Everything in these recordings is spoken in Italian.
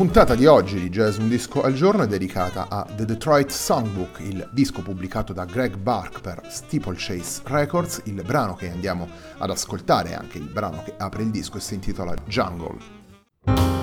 Puntata di oggi di Jazz Un Disco al Giorno è dedicata a The Detroit Songbook, il disco pubblicato da Greg Bark per Steeplechase Records. Il brano che andiamo ad ascoltare, anche il brano che apre il disco, e si intitola Jungle.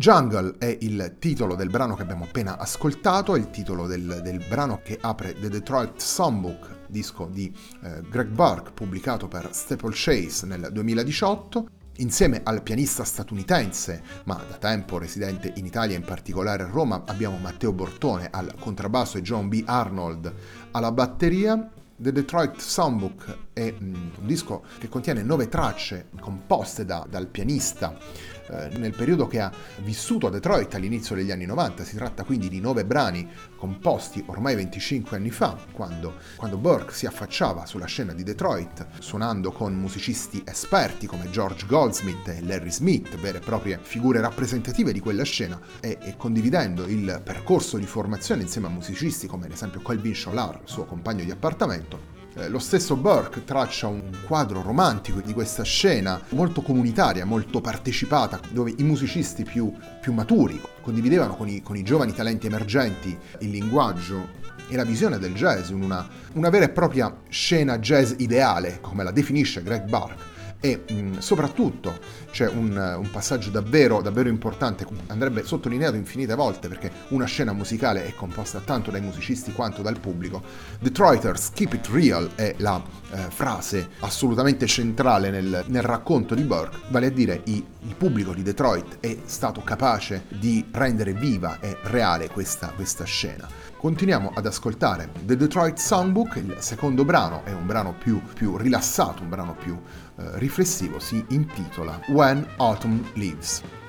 Jungle è il titolo del brano che abbiamo appena ascoltato, è il titolo del, del brano che apre The Detroit Songbook, disco di eh, Greg Burke pubblicato per Staple Chase nel 2018. Insieme al pianista statunitense, ma da tempo residente in Italia, in particolare a Roma, abbiamo Matteo Bortone al contrabbasso e John B. Arnold alla batteria. The Detroit Songbook è mm, un disco che contiene nove tracce composte da, dal pianista eh, nel periodo che ha vissuto a Detroit all'inizio degli anni 90. Si tratta quindi di nove brani composti ormai 25 anni fa, quando, quando Burke si affacciava sulla scena di Detroit, suonando con musicisti esperti come George Goldsmith e Larry Smith, vere e proprie figure rappresentative di quella scena, e, e condividendo il percorso di formazione insieme a musicisti come ad esempio Colvin Scholar, suo compagno di appartamento, lo stesso Burke traccia un quadro romantico di questa scena molto comunitaria, molto partecipata, dove i musicisti più, più maturi condividevano con i, con i, giovani talenti emergenti il linguaggio e la visione del jazz in una, una vera e propria scena jazz ideale, come la definisce Greg Burke e mh, soprattutto c'è un, un, passaggio davvero, davvero importante, andrebbe sottolineato infinite volte perché una scena musicale è composta tanto dai musicisti quanto dal pubblico. Detroiters Keep It Real è la eh, frase assolutamente centrale nel, nel, racconto di Burke, vale a dire i, il pubblico di Detroit è stato capace di rendere viva e reale questa, questa scena. Continuiamo ad ascoltare The Detroit Songbook, il secondo brano, è un brano più, più rilassato, un brano più riflessivo, si intitola When Autumn Leaves.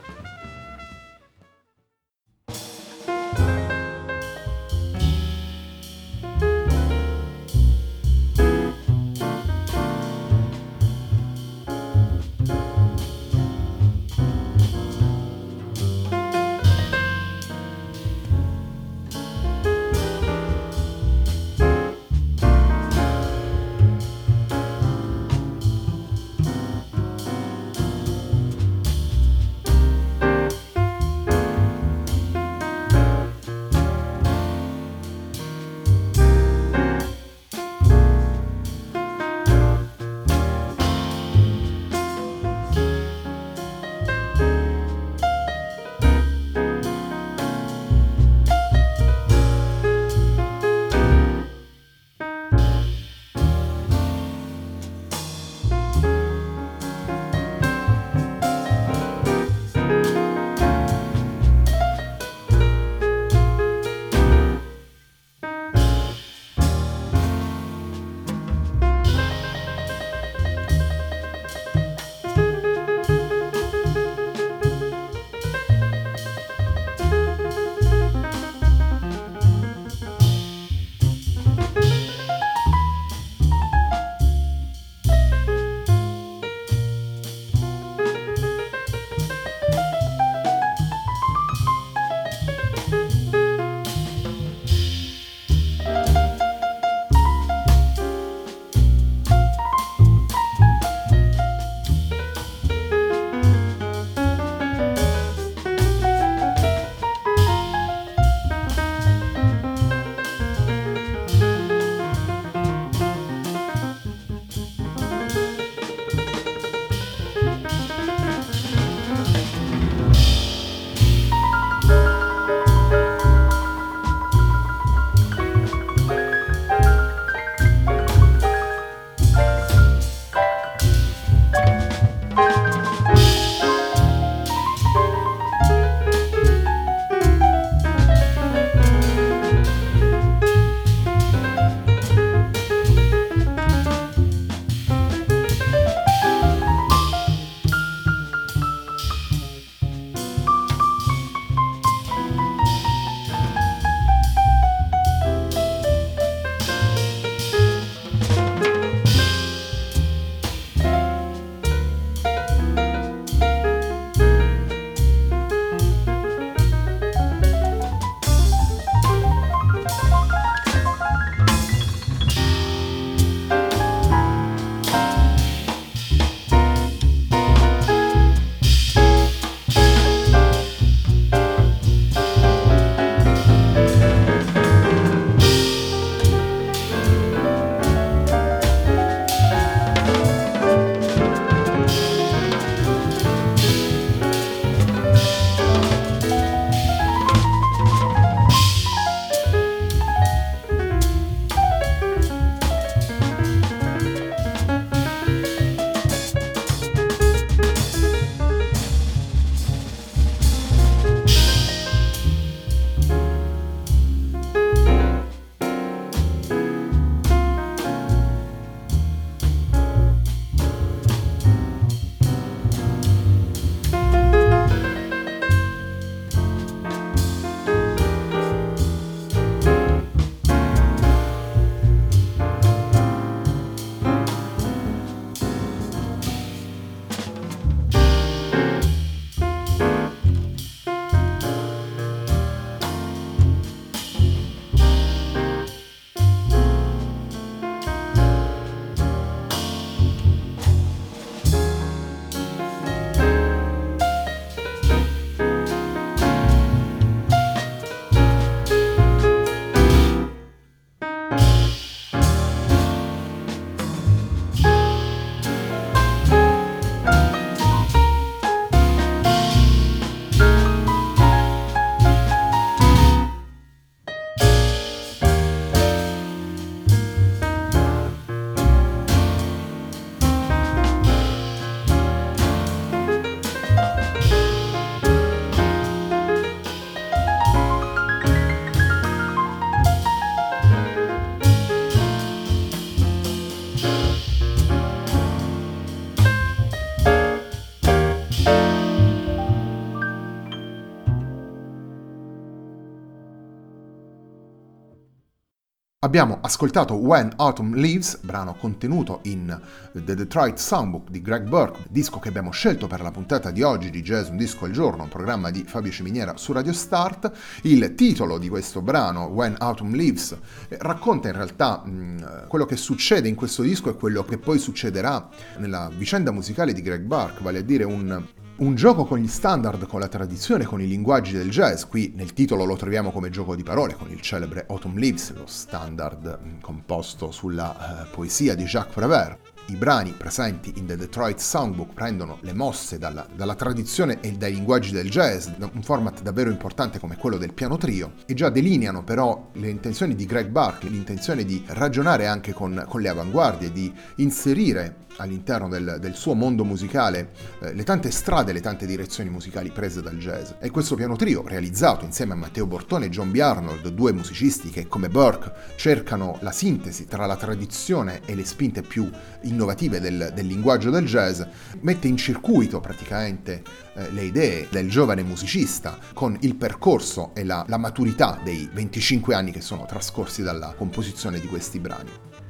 Abbiamo ascoltato When Autumn Leaves, brano contenuto in The Detroit Songbook di Greg Burke, disco che abbiamo scelto per la puntata di oggi di Jazz Un Disco al Giorno, un programma di Fabio Ciminiera su Radio Start. Il titolo di questo brano, When Autumn Leaves, eh, racconta in realtà mh, quello che succede in questo disco e quello che poi succederà nella vicenda musicale di Greg Burke, vale a dire un un gioco con gli standard, con la tradizione, con i linguaggi del jazz. Qui nel titolo lo troviamo come gioco di parole, con il celebre Autumn Leaves, lo standard mm, composto sulla uh, poesia di Jacques Prévert. I brani presenti in The Detroit Songbook prendono le mosse dalla, dalla, tradizione e dai linguaggi del jazz, un format davvero importante come quello del piano trio, e già delineano però le intenzioni di Greg Barkley, l'intenzione di ragionare anche con, con le avanguardie, di inserire all'interno del, del, suo mondo musicale eh, le tante strade, le tante direzioni musicali prese dal jazz. E questo piano trio, realizzato insieme a Matteo Bortone e John B. Arnold, due musicisti che come Burke cercano la sintesi tra la tradizione e le spinte più innovative del, del linguaggio del jazz, mette in circuito praticamente eh, le idee del giovane musicista con il percorso e la, la maturità dei 25 anni che sono trascorsi dalla composizione di questi brani.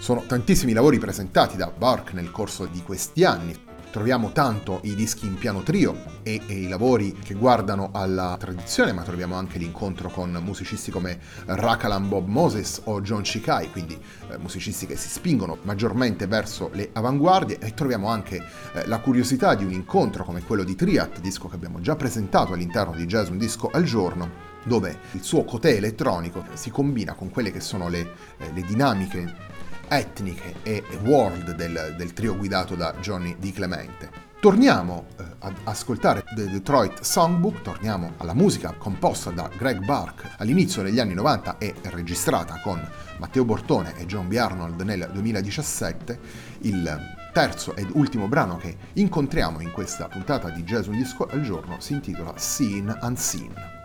Sono tantissimi lavori presentati da Burke nel corso di questi anni. Troviamo tanto i dischi in piano trio e, e, i lavori che guardano alla tradizione, ma troviamo anche l'incontro con musicisti come Rakalan Bob Moses o John Chikai, quindi eh, musicisti che si spingono maggiormente verso le avanguardie e troviamo anche eh, la curiosità di un incontro come quello di Triat, disco che abbiamo già presentato all'interno di Jazz Un Disco al Giorno, dove il suo cotè elettronico si combina con quelle che sono le, eh, le dinamiche etniche e world del, del trio guidato da Johnny Di Clemente. Torniamo eh, ad ascoltare The Detroit Songbook, torniamo alla musica composta da Greg Burke all'inizio degli anni 90 e registrata con Matteo Bortone e John B. Arnold nel 2017. Il terzo ed ultimo brano che incontriamo in questa puntata di Jazz Un Disco al giorno si intitola Seen Unseen.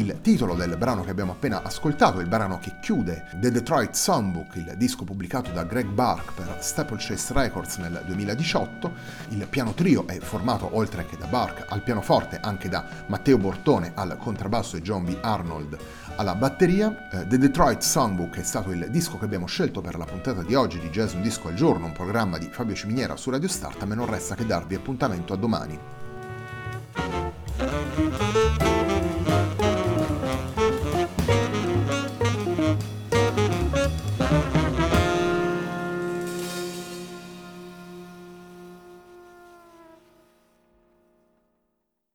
Il titolo del brano che abbiamo appena ascoltato, il brano che chiude The Detroit Songbook, il disco pubblicato da Greg Bark per Steeplechase Records nel 2018. Il piano trio è formato oltre che da Bark al pianoforte anche da Matteo Bortone al contrabbasso e John B. Arnold alla batteria. Eh, The Detroit Songbook è stato il disco che abbiamo scelto per la puntata di oggi di Jazz Un Disco al Giorno, un programma di Fabio Ciminiera su Radio Start, a me non resta che darvi appuntamento a domani.